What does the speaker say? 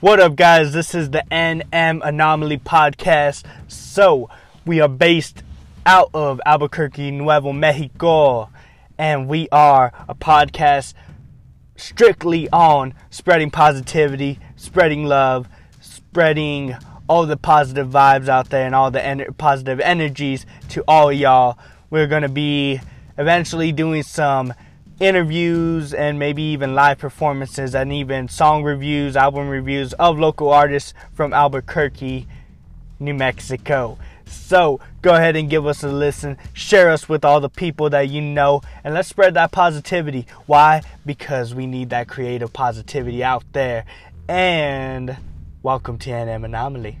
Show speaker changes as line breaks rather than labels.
What up, guys? This is the NM Anomaly Podcast. So, we are based out of Albuquerque, Nuevo Mexico, and we are a podcast strictly on spreading positivity, spreading love, spreading all the positive vibes out there and all the en- positive energies to all y'all. We're going to be eventually doing some interviews and maybe even live performances and even song reviews, album reviews of local artists from Albuquerque, New Mexico. So go ahead and give us a listen, share us with all the people that you know, and let's spread that positivity. Why? Because we need that creative positivity out there. And welcome to NM Anomaly.